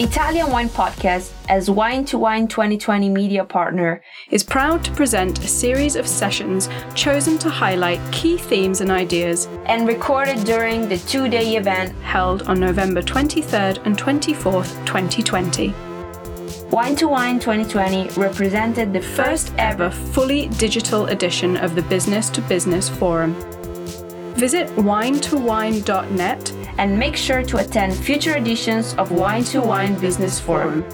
Italian Wine Podcast, as wine2wine 2020 media partner, is proud to present a series of sessions chosen to highlight key themes and ideas and recorded during the two day event held on November 23rd and 24th, 2020. wine2wine 2020 represented the First ever fully digital edition of the Business to Business Forum. Visit wine2wine.net and make sure to attend future editions of wine2wine Business Forum.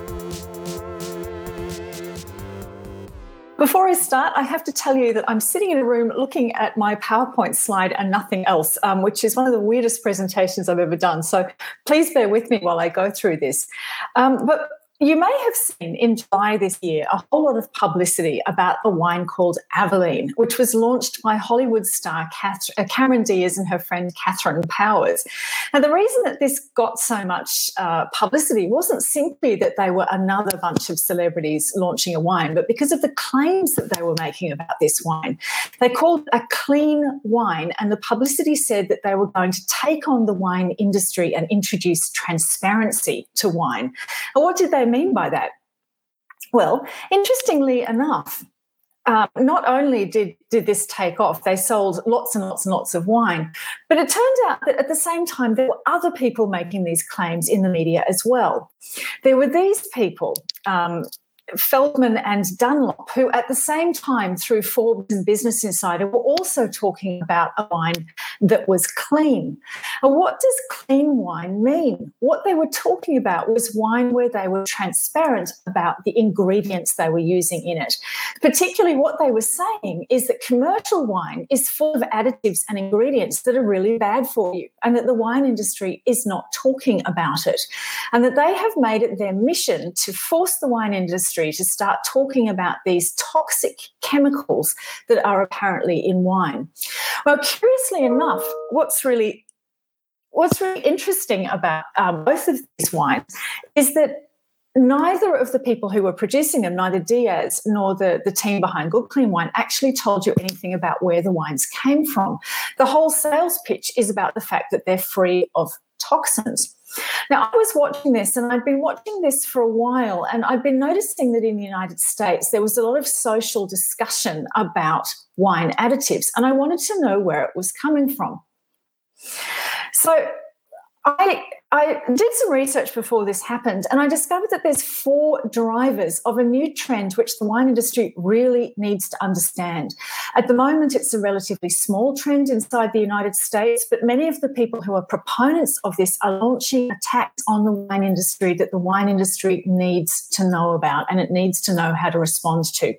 Before I start, I have to tell you that I'm sitting in a room looking at my PowerPoint slide and nothing else, um, which is one of the weirdest presentations I've ever done. So please bear with me while I go through this. Um, but you may have seen in July this year a whole lot of publicity about a wine called Avaline, which was launched by Hollywood star uh, Cameron Diaz and her friend Katherine Powers. And the reason that this got so much uh, publicity wasn't simply that they were another bunch of celebrities launching a wine, but because of the claims that they were making about this wine. They called it a clean wine, and the publicity said that they were going to take on the wine industry and introduce transparency to wine. And what did they mean by that? Well, interestingly enough, uh, not only did, did this take off, they sold lots and lots and lots of wine, but it turned out that at the same time, there were other people making these claims in the media as well. There were these people, um, Feldman and Dunlop, who at the same time, through Forbes and Business Insider, were also talking about a wine that was clean. And what does clean wine mean? What they were talking about was wine where they were transparent about the ingredients they were using in it. Particularly, what they were saying is that commercial wine is full of additives and ingredients that are really bad for you, and that the wine industry is not talking about it. And that they have made it their mission to force the wine industry to start talking about these toxic chemicals that are apparently in wine. Well, curiously enough, what's really what's really interesting about um, both of these wines is that neither of the people who were producing them, neither Diaz nor the, the team behind Good Clean Wine, actually told you anything about where the wines came from. The whole sales pitch is about the fact that they're free of toxins. Now, I was watching this and I'd been watching this for a while, and I'd been noticing that in the United States there was a lot of social discussion about wine additives, and I wanted to know where it was coming from. So I I did some research before this happened, and I discovered that there's four drivers of a new trend which the wine industry really needs to understand. At the moment, it's a relatively small trend inside the United States, but many of the people who are proponents of this are launching attacks on the wine industry that the wine industry needs to know about and it needs to know how to respond to.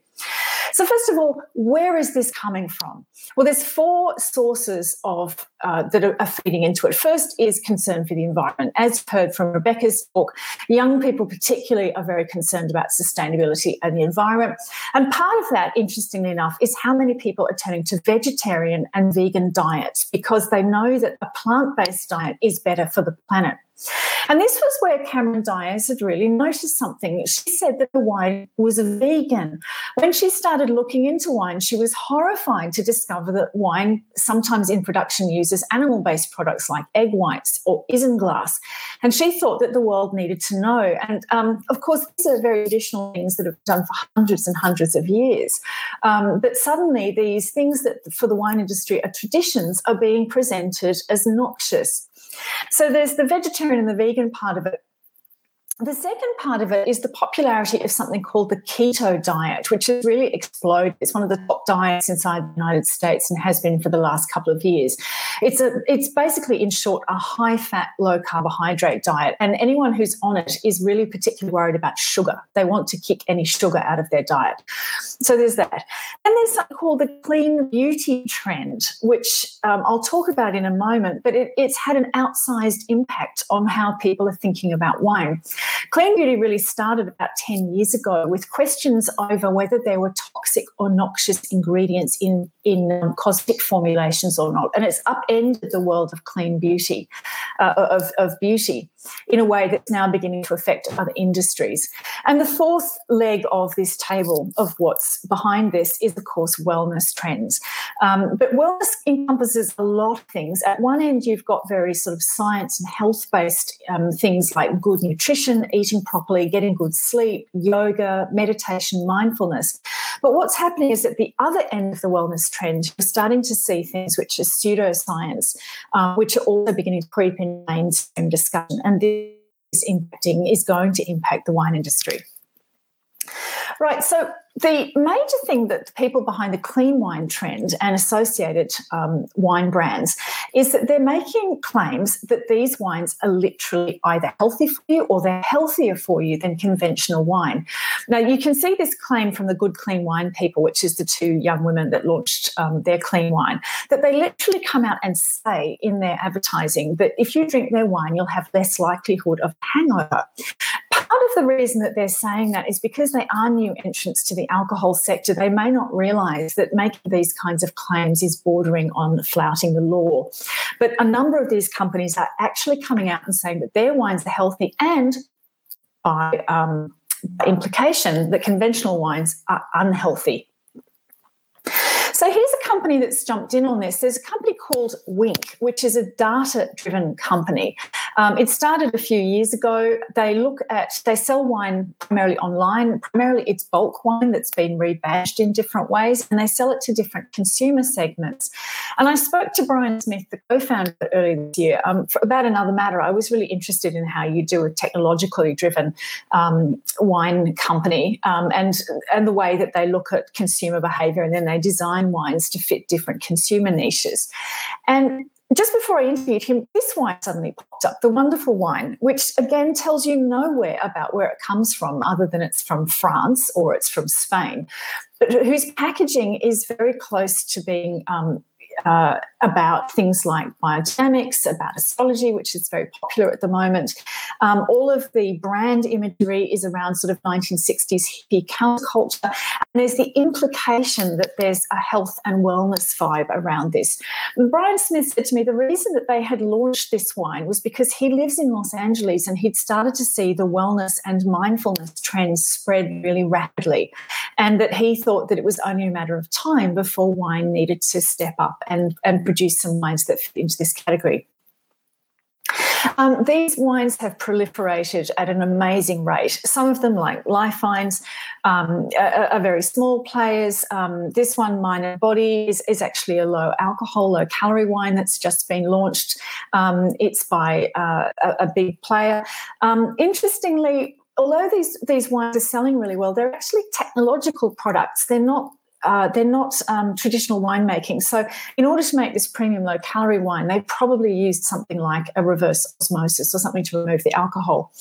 So, first of all, where is this coming from? Well, there's four sources of uh, that are, feeding into it. First is concern for the environment. As heard from Rebecca's talk, young people particularly are very concerned about sustainability and the environment. And part of that, interestingly enough, is how many people are turning to vegetarian and vegan diets because they know that a plant-based diet is better for the planet. And this was where Cameron Diaz had really noticed something. She said that the wine was a vegan. When she started looking into wine, she was horrified to discover that wine, sometimes in production, uses animal based products like egg whites or isinglass. And she thought that the world needed to know. And um, of course, these are very traditional things that have done for hundreds and hundreds of years. Um, but suddenly, these things that for the wine industry are traditions are being presented as noxious. So there's the vegetarian and the vegan part of it. The second part of it is the popularity of something called the keto diet, which has really exploded. It's one of the top diets inside the United States and has been for the last couple of years. It's a it's basically in short a high fat, low carbohydrate diet. And anyone who's on it is really particularly worried about sugar. They want to kick any sugar out of their diet. So there's that. And there's something called the clean beauty trend, which um, I'll talk about in a moment, but it, it's had an outsized impact on how people are thinking about wine. Clean beauty really started about 10 years ago with questions over whether there were toxic or noxious ingredients in, in um, cosmetic formulations or not. And it's upended the world of clean beauty. uh, of, of beauty in a way that's now beginning to affect other industries. And the fourth leg of this table of what's behind this is, of course, wellness trends. Um, but wellness encompasses a lot of things. At one end, you've got very sort of science and health based um, things like good nutrition, eating properly, getting good sleep, yoga, meditation, mindfulness. But what's happening is at the other end of the wellness trend, you're starting to see things which are pseudoscience, uh, which are also beginning to creep in mainstream discussion. And this impacting is going to impact the wine industry. Right. So the major thing that the people behind the clean wine trend and associated um, wine brands is that they're making claims that these wines are literally either healthy for you or they're healthier for you than conventional wine. Now, you can see this claim from the Good Clean Wine people, which is the two young women that launched um, their clean wine, that they literally come out and say in their advertising that if you drink their wine, you'll have less likelihood of hangover part of the reason that they're saying that is because they are new entrants to the alcohol sector. They may not realize that making these kinds of claims is bordering on flouting the law. But a number of these companies are actually coming out and saying that their wines are healthy and by um, implication that conventional wines are unhealthy. Company that's jumped in on this. There's a company called Winc, which is a data driven company. Um, it started a few years ago. They look at, they sell wine primarily online. Primarily, it's bulk wine that's been rebadged in different ways, and they sell it to different consumer segments. And I spoke to Brian Smith, the co founder, earlier this year um, about another matter. I was really interested in how you do a technologically driven um, wine company um, and, and the way that they look at consumer behavior and then they design wines to fit different consumer niches. And just before I interviewed him, this wine suddenly popped up, the wonderful wine, which again tells you nowhere about where it comes from, other than it's from France or it's from Spain, but whose packaging is very close to being um, uh, about things like biodynamics, about astrology, which is very popular at the moment. Um, all of the brand imagery is around sort of 1960s hippie counterculture. And there's the implication that there's a health and wellness vibe around this. And Brian Smith said to me the reason that they had launched this wine was because he lives in Los Angeles and he'd started to see the wellness and mindfulness trends spread really rapidly. And that he thought that it was only a matter of time before wine needed to step up and, and produce some wines that fit into this category. Um, these wines have proliferated at an amazing rate. Some of them, like Life Wines, um, are, are, very small players. Um, this one, Mind & Body, is, is, actually a low alcohol, low calorie wine that's just been launched. Um, it's by uh, a, a, big player. Um, interestingly, although these these wines are selling really well, they're actually technological products. They're not uh, they're not um, traditional winemaking. So, in order to make this premium low calorie wine, they probably used something like a reverse osmosis or something to remove the alcohol.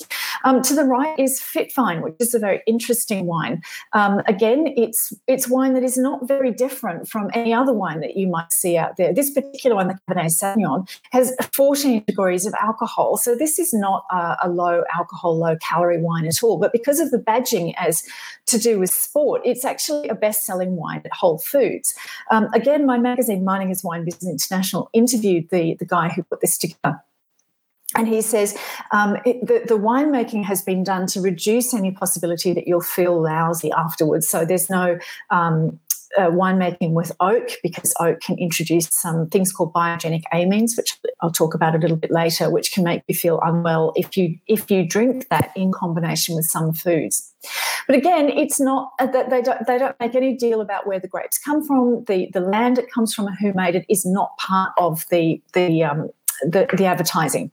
Um, to the right is Fitvine, which is a very interesting wine. Um, again, it's it's wine that is not very different from any other wine that you might see out there. This particular one, the Cabernet Sauvignon, has 14 degrees of alcohol. So, this is not a, a low alcohol, low calorie wine at all. But because of the badging as to do with sport, it's actually a best selling wine wine at Whole Foods. Um, again, my magazine, Meininger's Wine Business International, interviewed the, the guy who put this together. And he says um, it, the, the winemaking has been done to reduce any possibility that you'll feel lousy afterwards. So there's no um, uh, winemaking with oak because oak can introduce some things called biogenic amines, which I'll talk about a little bit later, which can make you feel unwell if you if you drink that in combination with some foods. But again, it's not uh, that they don't they don't make any deal about where the grapes come from. The the land it comes from and who made it is not part of the the um, the, the advertising.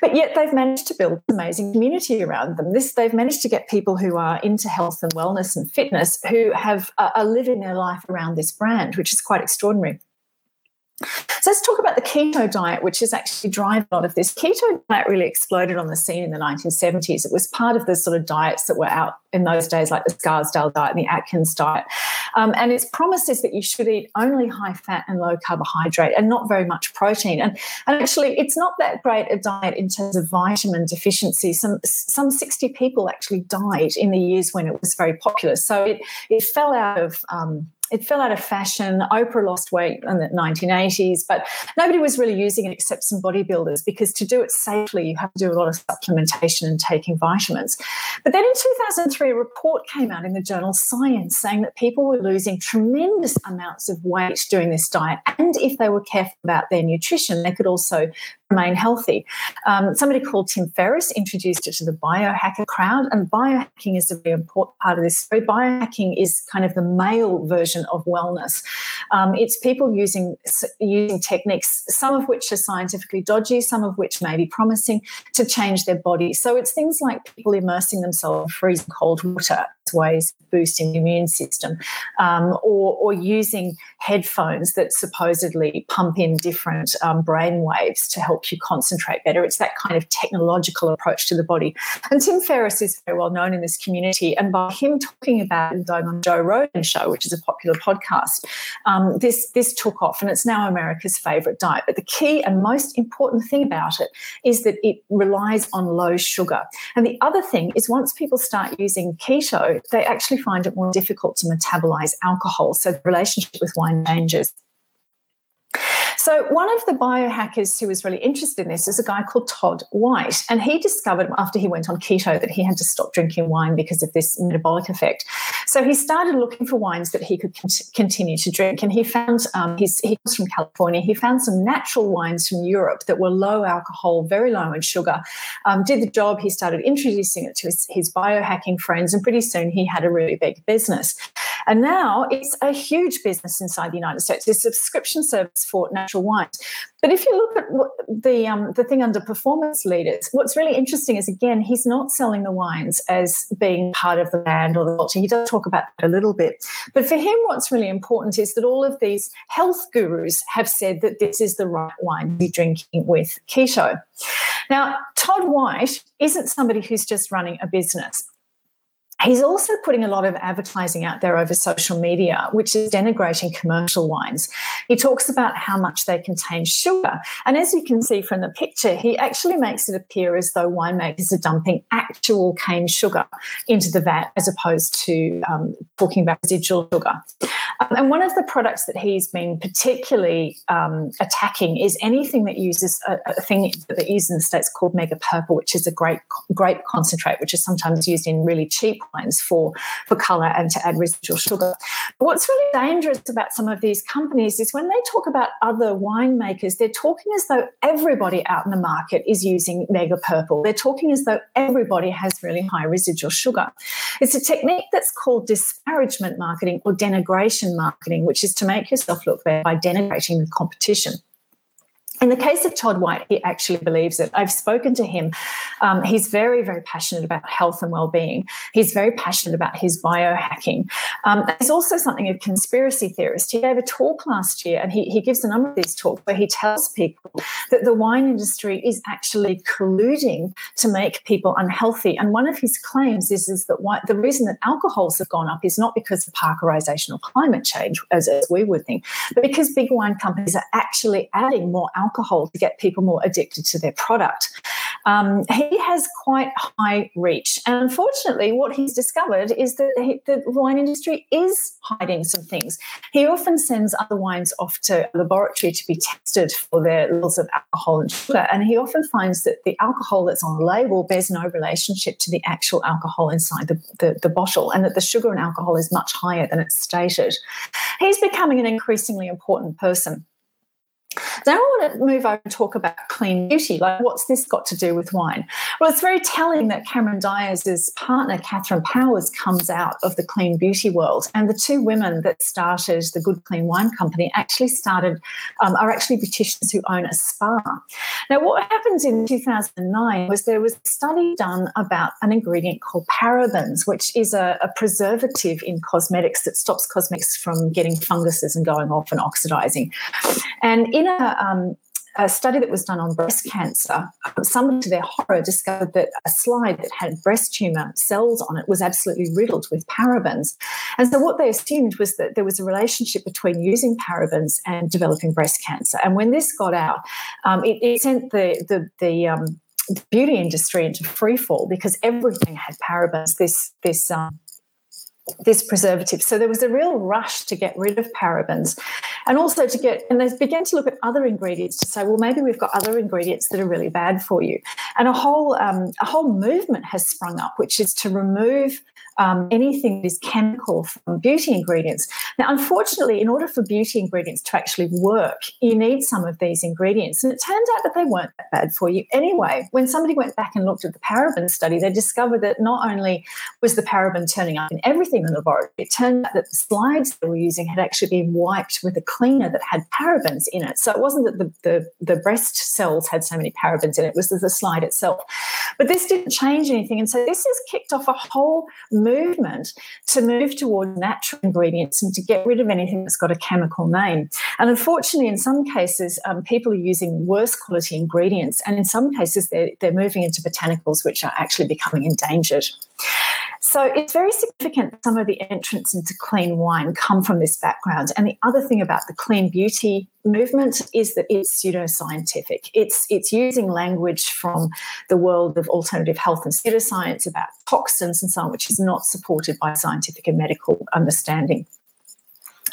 But yet they've managed to build an amazing community around them. This they've managed to get people who are into health and wellness and fitness who have uh, are living their life around this brand, which is quite extraordinary. So let's talk about the keto diet, which is actually driving a lot of this. Keto diet really exploded on the scene in the 1970s. It was part of the sort of diets that were out in those days, like the Scarsdale diet and the Atkins diet. Um, and its promise is that you should eat only high fat and low carbohydrate and not very much protein. And, and actually, it's not that great a diet in terms of vitamin deficiency. Some, some 60 people actually died in the years when it was very popular. So it, it fell out of. Um, it fell out of fashion. Oprah lost weight in the 1980s, but nobody was really using it except some bodybuilders because to do it safely, you have to do a lot of supplementation and taking vitamins. But then in 2003, a report came out in the journal Science saying that people were losing tremendous amounts of weight doing this diet. And if they were careful about their nutrition, they could also remain healthy. Um, somebody called Tim Ferriss introduced it to the biohacker crowd, and biohacking is a very important part of this story. Biohacking is kind of the male version of wellness. Um, it's people using using techniques, some of which are scientifically dodgy, some of which may be promising, to change their body. So it's things like people immersing themselves in freezing cold water as ways of boosting the immune system, um, or, or using headphones that supposedly pump in different um, brain waves to help you concentrate better. It's that kind of technological approach to the body. And Tim Ferriss is very well known in this community. And by him talking about it going on Joe Rogan show, which is a popular podcast, um, this, this took off and it's now America's favorite diet. But the key and most important thing about it is that it relies on low sugar. And the other thing is once people start using keto, they actually find it more difficult to metabolize alcohol. So the relationship with wine changes. So, one of the biohackers who was really interested in this is a guy called Todd White. And he discovered after he went on keto that he had to stop drinking wine because of this metabolic effect. So, he started looking for wines that he could continue to drink. And he found, um, he's, he was from California, he found some natural wines from Europe that were low alcohol, very low in sugar. Um, did the job, he started introducing it to his, his biohacking friends, and pretty soon he had a really big business. And now it's a huge business inside the United States. It's a subscription service for natural wines. But if you look at the um, the thing under performance leaders, what's really interesting is again he's not selling the wines as being part of the band or the culture. He does talk about that a little bit, but for him, what's really important is that all of these health gurus have said that this is the right wine to be drinking with keto. Now, Todd White isn't somebody who's just running a business. He's also putting a lot of advertising out there over social media, which is denigrating commercial wines. He talks about how much they contain sugar. And as you can see from the picture, he actually makes it appear as though winemakers are dumping actual cane sugar into the vat as opposed to um, talking about residual sugar. Um, and one of the products that he's been particularly um, attacking is anything that uses a, a thing that is in the States called mega purple, which is a great grape concentrate, which is sometimes used in really cheap for, for colour and to add residual sugar. But what's really dangerous about some of these companies is when they talk about other winemakers, they're talking as though everybody out in the market is using mega purple. They're talking as though everybody has really high residual sugar. It's a technique that's called disparagement marketing or denigration marketing, which is to make yourself look better by denigrating the competition. In the case of Todd White, he actually believes it. I've spoken to him. Um, he's very, very passionate about health and well-being. He's very passionate about his biohacking. Um, he's also something of a conspiracy theorist. He gave a talk last year, and he, he gives a number of these talks where he tells people that the wine industry is actually colluding to make people unhealthy. And one of his claims is, is that the reason that alcohols have gone up is not because of parkerization or climate change, as, as we would think, but because big wine companies are actually adding more alcohol alcohol to get people more addicted to their product. Um, he has quite high reach. And unfortunately, what he's discovered is that he, the wine industry is hiding some things. He often sends other wines off to a laboratory to be tested for their levels of alcohol and sugar. And he often finds that the alcohol that's on the label bears no relationship to the actual alcohol inside the, the, the bottle, and that the sugar and alcohol is much higher than it's stated. He's becoming an increasingly important person. Then I want to move over and talk about clean beauty. Like, what's this got to do with wine? Well, it's very telling that Cameron Diaz' partner, Katherine Powers, comes out of the clean beauty world. And the two women that started the Good Clean Wine Company actually started, um, are actually beauticians who own a spa. Now, what happens in 2009 was there was a study done about an ingredient called parabens, which is a, a preservative in cosmetics that stops cosmetics from getting funguses and going off and oxidizing. And in a, um, a study that was done on breast cancer, someone to their horror discovered that a slide that had breast tumor cells on it was absolutely riddled with parabens. And so what they assumed was that there was a relationship between using parabens and developing breast cancer. And when this got out, um, it, it, sent the the the um, beauty industry into free fall because everything had parabens. This this um, this preservative. So there was a real rush to get rid of parabens and also to get, and they began to look at other ingredients to say, well, maybe we've got other ingredients that are really bad for you. And a whole, um, a whole movement has sprung up, which is to remove um, anything that is chemical from beauty ingredients. Now, unfortunately, in order for beauty ingredients to actually work, you need some of these ingredients. And it turns out that they weren't that bad for you anyway. When somebody went back and looked at the paraben study, they discovered that not only was the paraben turning up in everything in the laboratory, it turned out that the slides they were using had actually been wiped with a cleaner that had parabens in it. So it wasn't that the, the, the breast cells had so many parabens in it, it was the slide itself. But this didn't change anything. And so this has kicked off a whole movement to move toward natural ingredients and to get rid of anything that's got a chemical name. And unfortunately, in some cases, um, people are using worse quality ingredients, and in some cases, they're, they're moving into botanicals which are actually becoming endangered. So it's very significant some of the entrants into clean wine come from this background. And the other thing about the clean beauty movement is that it's pseudoscientific. It's it's using language from the world of alternative health and pseudoscience about toxins and so on, which is not supported by scientific and medical understanding.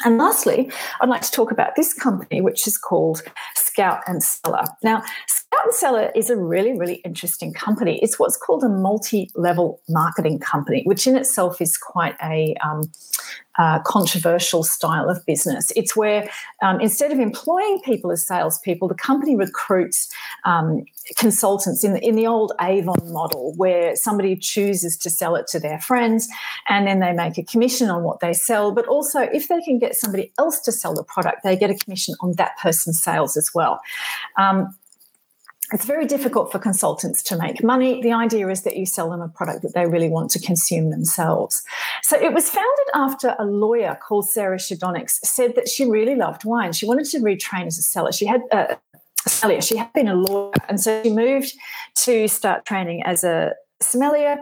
And lastly, I'd like to talk about this company, which is called Scout and Cellar. Now, Scout and Cellar is a really, really interesting company. It's what's called a multi level marketing company, which in itself is quite a um, uh, controversial style of business. It's where um, instead of employing people as salespeople, the company recruits um, consultants in the, in the old Avon model, where somebody chooses to sell it to their friends and then they make a commission on what they sell. But also, if they can get somebody else to sell the product, they get a commission on that person's sales as well. Um, it's very difficult for consultants to make money. The idea is that you sell them a product that they really want to consume themselves. So it was founded after a lawyer called Sarah Shadonix said that she really loved wine. She wanted to retrain as a seller. She had uh, a She had been a lawyer, and so she moved to start training as a sommelier,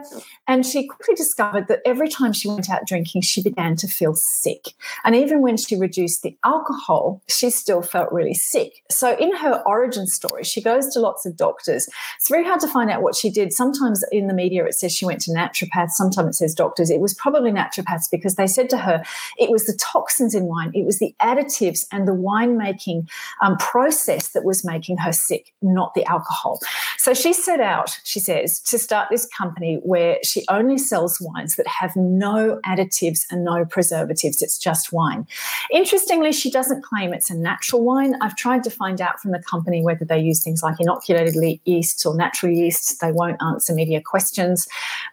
and she quickly discovered that every time she went out drinking, she began to feel sick. And even when she reduced the alcohol, she still felt really sick. So, in her origin story, she goes to lots of doctors. It's very hard to find out what she did. Sometimes in the media, it says she went to naturopaths, sometimes it says doctors. It was probably naturopaths because they said to her it was the toxins in wine, it was the additives and the winemaking um, process that was making her sick, not the alcohol. So, she set out, she says, to start this company where she only sells wines that have no additives and no preservatives. It's just wine. Interestingly, she doesn't claim it's a natural wine. I've tried to find out from the company whether they use things like inoculated yeast or natural yeast. They won't answer media questions.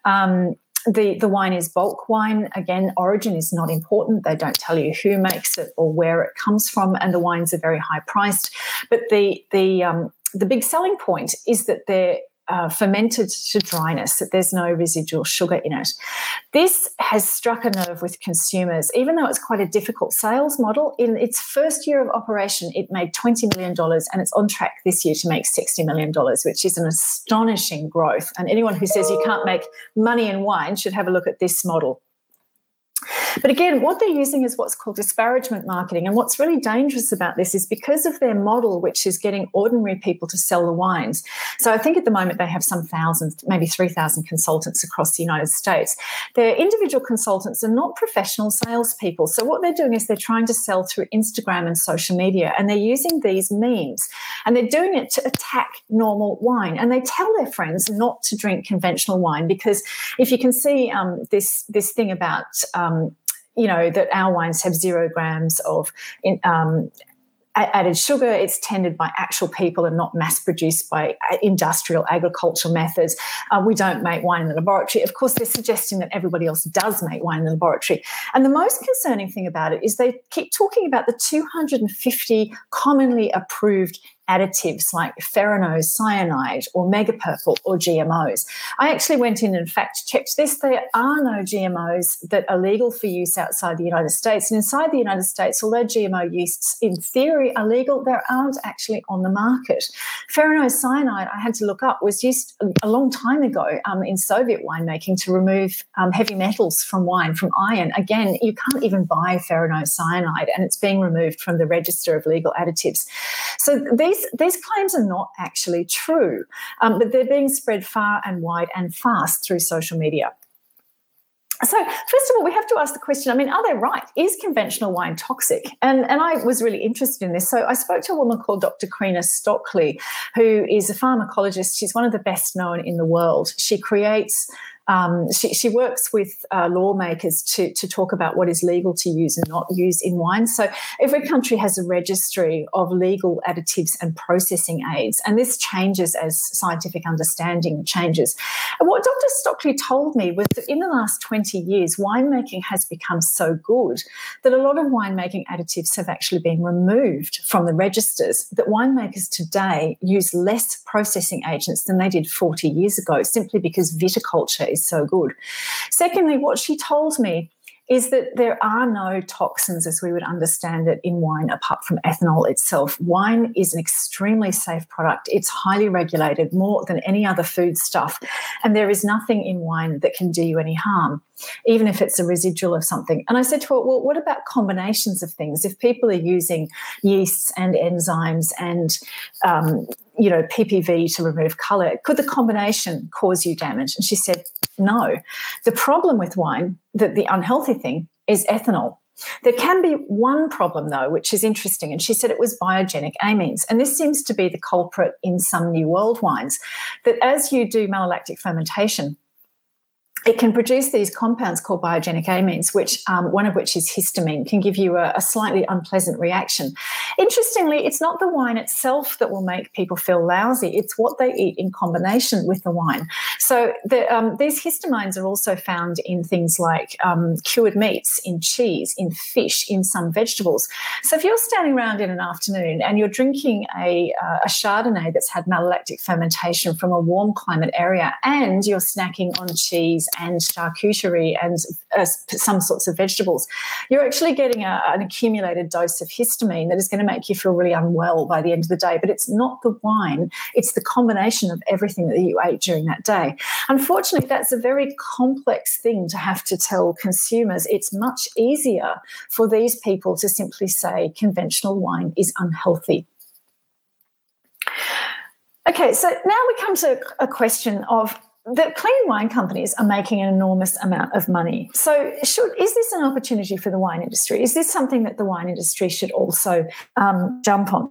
Um, the, the wine is bulk wine. Again, origin is not important. They don't tell you who makes it or where it comes from, and the wines are very high priced. But the the um, the big selling point is that they're uh, fermented to dryness, that there's no residual sugar in it. This has struck a nerve with consumers, even though it's quite a difficult sales model. In its first year of operation, it made $20 million and it's on track this year to make $60 million, which is an astonishing growth. And anyone who says you can't make money in wine should have a look at this model. But again, what they're using is what's called disparagement marketing. And what's really dangerous about this is because of their model, which is getting ordinary people to sell the wines. So I think at the moment they have some thousands, maybe 3,000 consultants across the United States. Their individual consultants are not professional salespeople. So what they're doing is they're trying to sell through Instagram and social media, and they're using these memes and they're doing it to attack normal wine. And they tell their friends not to drink conventional wine because if you can see um, this, this thing about um, you know that our wines have zero grams of in, um, added sugar. It's tended by actual people and not mass produced by uh, industrial agricultural methods. Uh, we don't make wine in the laboratory. Of course, they're suggesting that everybody else does make wine in the laboratory. And the most concerning thing about it is they keep talking about the 250 commonly approved additives like ferrous cyanide or mega purple or GMOs. I actually went in and fact checked this. There are no GMOs that are legal for use outside the United States. And inside the United States, although GMO yeasts in theory are legal, there aren't actually on the market. ferrous cyanide, I had to look up, was used a long time ago um, in Soviet winemaking to remove um, heavy metals from wine, from iron. Again, you can't even buy ferrous cyanide, and it's being removed from the register of legal additives. So these these, these claims are not actually true, um, but they're being spread far and wide and fast through social media. so first of all, we have to ask the question. I mean, are they right? Is conventional wine toxic? And and I was really interested in this. So I spoke to a woman called Dr. Creina Stockley, who is a pharmacologist. She's one of the best known in the world. She creates um, she, she, works with uh, lawmakers to, to talk about what is legal to use and not use in wine. So every country has a registry of legal additives and processing aids, and this changes as scientific understanding changes. And what Dr. Stockley told me was that in the last 20 years, winemaking has become so good that a lot of winemaking additives have actually been removed from the registers, that winemakers today use less processing agents than they did 40 years ago, simply because viticulture is so good. Secondly, what she told me is that there are no toxins as we would understand it in wine apart from ethanol itself. Wine is an extremely safe product. It's highly regulated more than any other food stuff. And there is nothing in wine that can do you any harm, even if it's a residual of something. And I said to her, well, what about combinations of things? If people are using yeasts and enzymes and um, you know, PVPP to remove color. Could the combination cause you damage? And she said, no. The problem with wine, that the unhealthy thing, is ethanol. There can be one problem, though, which is interesting. And she said it was biogenic amines. And this seems to be the culprit in some New World wines that as you do malolactic fermentation, it can produce these compounds called biogenic amines, which um, one of which is histamine, can give you a, a, slightly unpleasant reaction. Interestingly, it's not the wine itself that will make people feel lousy; it's what they eat in combination with the wine. So the, um, these histamines are also found in things like um, cured meats, in cheese, in fish, in some vegetables. So if you're standing around in an afternoon and you're drinking a, uh, a Chardonnay that's had malolactic fermentation from a warm climate area, and you're snacking on cheese and charcuterie and uh, some sorts of vegetables, you're actually getting a, an accumulated dose of histamine that is going to make you feel really unwell by the end of the day. But it's not the wine, it's the combination of everything that you ate during that day. Unfortunately, that's a very complex thing to have to tell consumers. It's much easier for these people to simply say conventional wine is unhealthy. Okay, so now we come to a question of the clean wine companies are making an enormous amount of money. So, should is this an opportunity for the wine industry? Is this something that the wine industry should also um, jump on?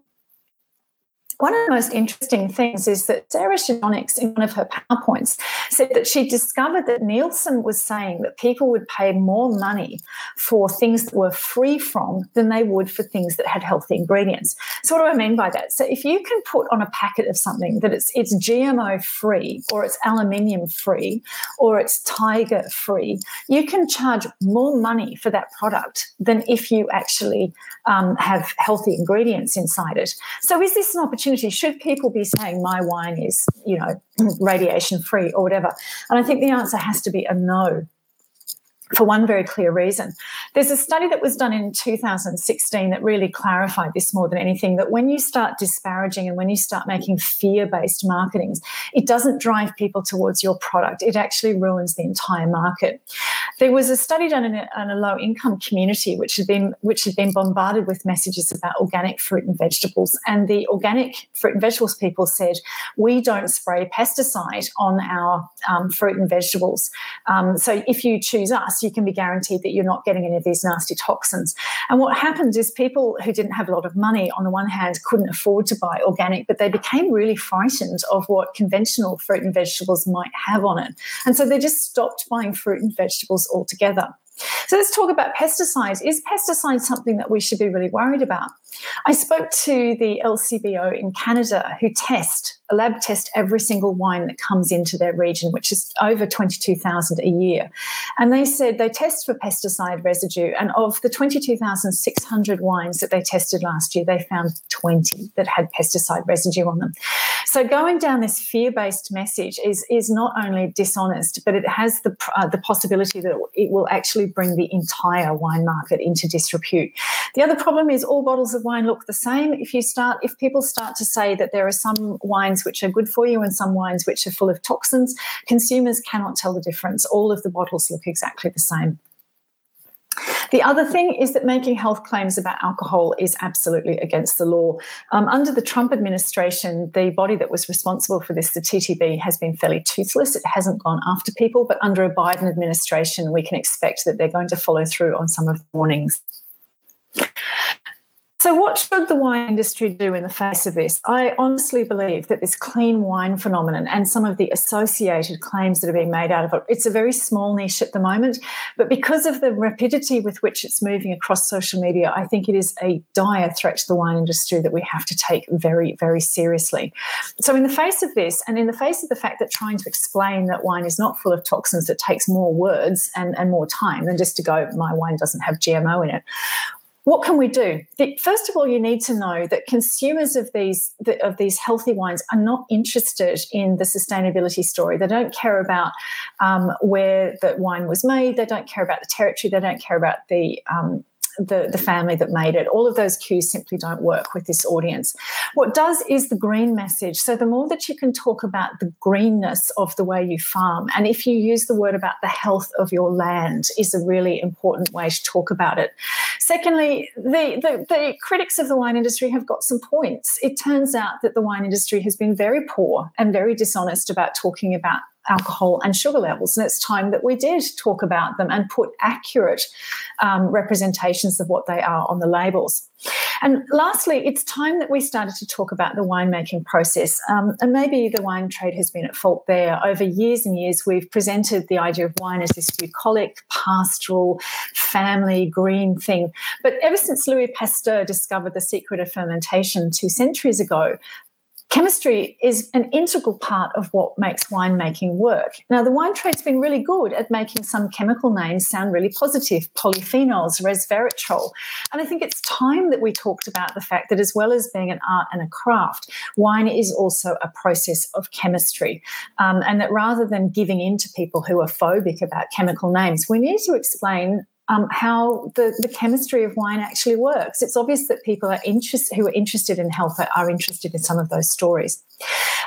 One of the most interesting things is that Sarah Shadonix, in one of her PowerPoints, said that she discovered that Nielsen was saying that people would pay more money for things that were free from than they would for things that had healthy ingredients. So, what do I mean by that? So, if you can put on a packet of something that it's, it's GMO free, or it's aluminium free, or it's tiger free, you can charge more money for that product than if you actually um, have healthy ingredients inside it. So, is this an opportunity? Opportunity. Should people be saying my wine is you know radiation free or whatever? And i think the answer has to be a no for one very clear reason. There's a study that was done in 2016 that really clarified this more than anything that when you start disparaging and when you start making fear based marketings, it doesn't drive people towards your product. It actually ruins the entire market. There was a study done in a, in a low income community which had been which had been bombarded with messages about organic fruit and vegetables. And the organic fruit and vegetables people said, we don't spray pesticide on our um, fruit and vegetables. Um, so if you choose us, you can be guaranteed that you're not getting any of these nasty toxins. And what happened is people who didn't have a lot of money, on the one hand, couldn't afford to buy organic, but they became really frightened of what conventional fruit and vegetables might have on it. And so they just stopped buying fruit and vegetables altogether. So let's talk about pesticides. Is pesticide something that we should be really worried about? I spoke to the LCBO in Canada who test, a lab test every single wine that comes into their region, which is over 22,000 a year. And they said they test for pesticide residue. And of the 22,600 wines that they tested last year, they found 20 that had pesticide residue on them. So going down this fear-based message is, is not only dishonest, but it has the, uh, the possibility that it will actually bring the entire wine market into disrepute. The other problem is all bottles of wine look the same. If you start, if people start to say that there are some wines which are good for you and some wines which are full of toxins, consumers cannot tell the difference. All of the bottles look exactly the same. The other thing is that making health claims about alcohol is absolutely against the law. Um, under the Trump administration, the body that was responsible for this, the TTB, has been fairly toothless. It hasn't gone after people, but under a Biden administration, we can expect that they're going to follow through on some of the warnings. So, what should the wine industry do in the face of this? I honestly believe that this clean wine phenomenon and some of the associated claims that are being made out of it, it's a very small niche at the moment. But because of the rapidity with which it's moving across social media, I think it is a dire threat to the wine industry that we have to take very, very seriously. So, in the face of this, and in the face of the fact that trying to explain that wine is not full of toxins, that takes more words and, and more time than just to go, my wine doesn't have GMO in it, what can we do? First of all, you need to know that consumers of these of these healthy wines are not interested in the sustainability story. They don't care about um, where the wine was made. They don't care about the territory. They don't care about the um, the, the family that made it. All of those cues simply don't work with this audience. What does is the green message. So the more that you can talk about the greenness of the way you farm, and if you use the word about the health of your land, is a really important way to talk about it. Secondly, the, the, the critics of the wine industry have got some points. It turns out that the wine industry has been very poor and very dishonest about talking about alcohol and sugar levels. And it's time that we did talk about them and put accurate um, representations of what they are on the labels. And lastly, it's time that we started to talk about the winemaking process. Um, and maybe the wine trade has been at fault there. Over years and years, we've presented the idea of wine as this bucolic, pastoral, family, green thing. But ever since Louis Pasteur discovered the secret of fermentation two centuries ago, chemistry is an integral part of what makes winemaking work. Now, the wine trade's been really good at making some chemical names sound really positive polyphenols, resveratrol. And I think it's time that we talked about the fact that as well as being an art and a craft, wine is also a process of chemistry. Um, and that rather than giving in to people who are phobic about chemical names, we need to explain um, how the, the chemistry of wine actually works. It's obvious that people are interest, who are interested in health are, interested in some of those stories.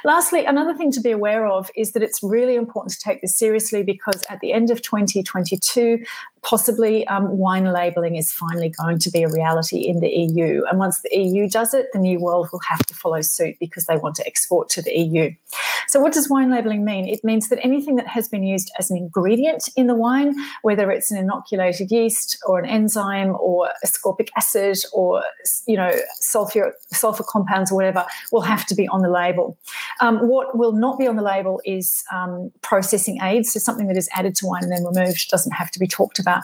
Lastly, another thing to be aware of is that it's really important to take this seriously because at the end of 2022, possibly um, wine labelling is finally going to be a reality in the EU. And once the EU does it, the New World will have to follow suit because they want to export to the EU. So, what does wine labelling mean? It means that anything that has been used as an ingredient in the wine, whether it's an inoculated yeast or an enzyme or ascorbic acid or you know sulfur sulfur compounds or whatever, will have to be on the label. Um, what will not be on the label is um, processing aids, so something that is added to wine and then removed doesn't have to be talked about.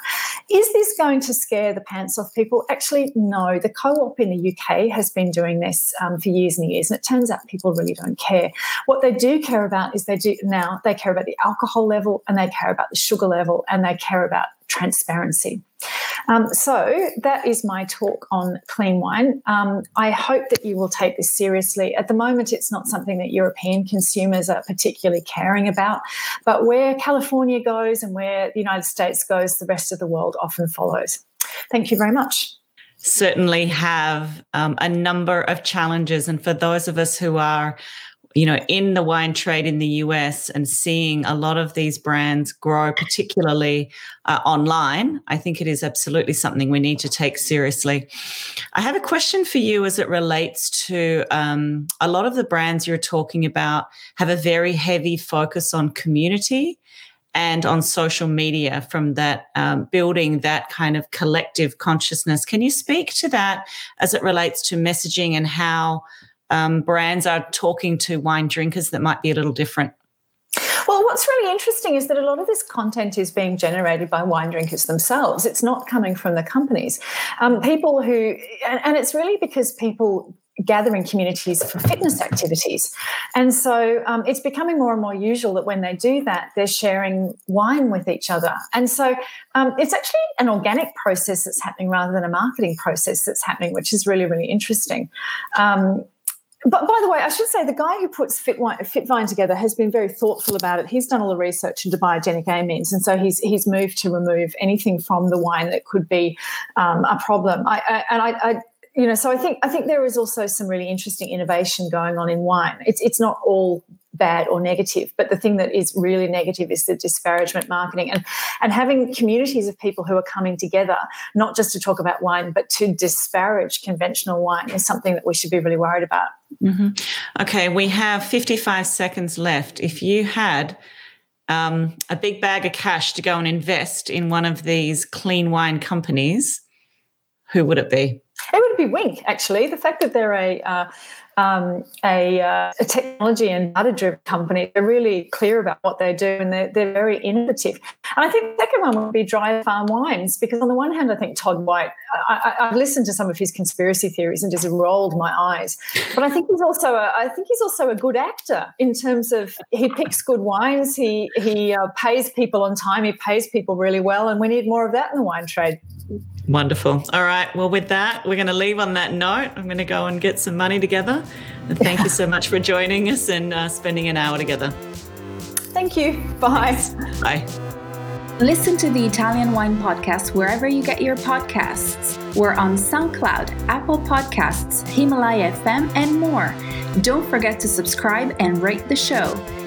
Is this going to scare the pants off people? Actually, no. The co op in the UK has been doing this um, for years and years, and it turns out people really don't care. What they do care about is they do now, they care about the alcohol level and they care about the sugar level and they care about transparency. Um, so that is my talk on clean wine. Um, I hope that you will take this seriously. At the moment, it's not something that European consumers are particularly caring about, but where California goes and where the United States goes, the rest of the world often follows. Thank you very much certainly have um, a number of challenges. And for those of us who are you know, in the wine trade in the US and seeing a lot of these brands grow, particularly uh, online, I think it is absolutely something we need to take seriously. I have a question for you as it relates to um, a lot of the brands you're talking about have a very heavy focus on community and on social media from that um, building that kind of collective consciousness. Can you speak to that as it relates to messaging and how? Um, brands are talking to wine drinkers that might be a little different? Well, what's really interesting is that a lot of this content is being generated by wine drinkers themselves. It's not coming from the companies. Um, people who, and, and it's really because people gather in communities for fitness activities. And so um, it's becoming more and more usual that when they do that, they're sharing wine with each other. And so um, it's actually an organic process that's happening rather than a marketing process that's happening, which is really, really interesting. Um, but by the way, I should say the guy who puts Fitvine, Fitvine together has been very thoughtful about it. He's done all the research into biogenic amines, and so he's he's moved to remove anything from the wine that could be um, a problem. I, I, and I, I, you know, so I think I think there is also some really interesting innovation going on in wine. It's it's not all bad or negative. But the thing that is really negative is the disparagement marketing and, and having communities of people who are coming together, not just to talk about wine, but to disparage conventional wine is something that we should be really worried about. Mm-hmm. Okay, we have 55 seconds left. If you had um, a big bag of cash to go and invest in one of these clean wine companies, who would it be? It would be Winc, actually. The fact that they're a uh, um, a, uh, a, technology and data driven company. They're really clear about what they do and they're, they're very innovative. And I think the second one would be Dry Farm Wines, because on the one hand, I think Todd White, I, have listened to some of his conspiracy theories and just rolled my eyes. But I think he's also a, I think he's also a good actor in terms of he picks good wines, he, he uh, pays people on time, he pays people really well, and we need more of that in the wine trade. Wonderful. All right. Well, with that, we're going to leave on that note. I'm going to go and get some money together. And thank you so much for joining us and uh, spending an hour together. Thank you. Bye. Thanks. Bye. Listen to the Italian Wine Podcast wherever you get your podcasts. We're on SoundCloud, Apple Podcasts, Himalaya FM, and more. Don't forget to subscribe and rate the show.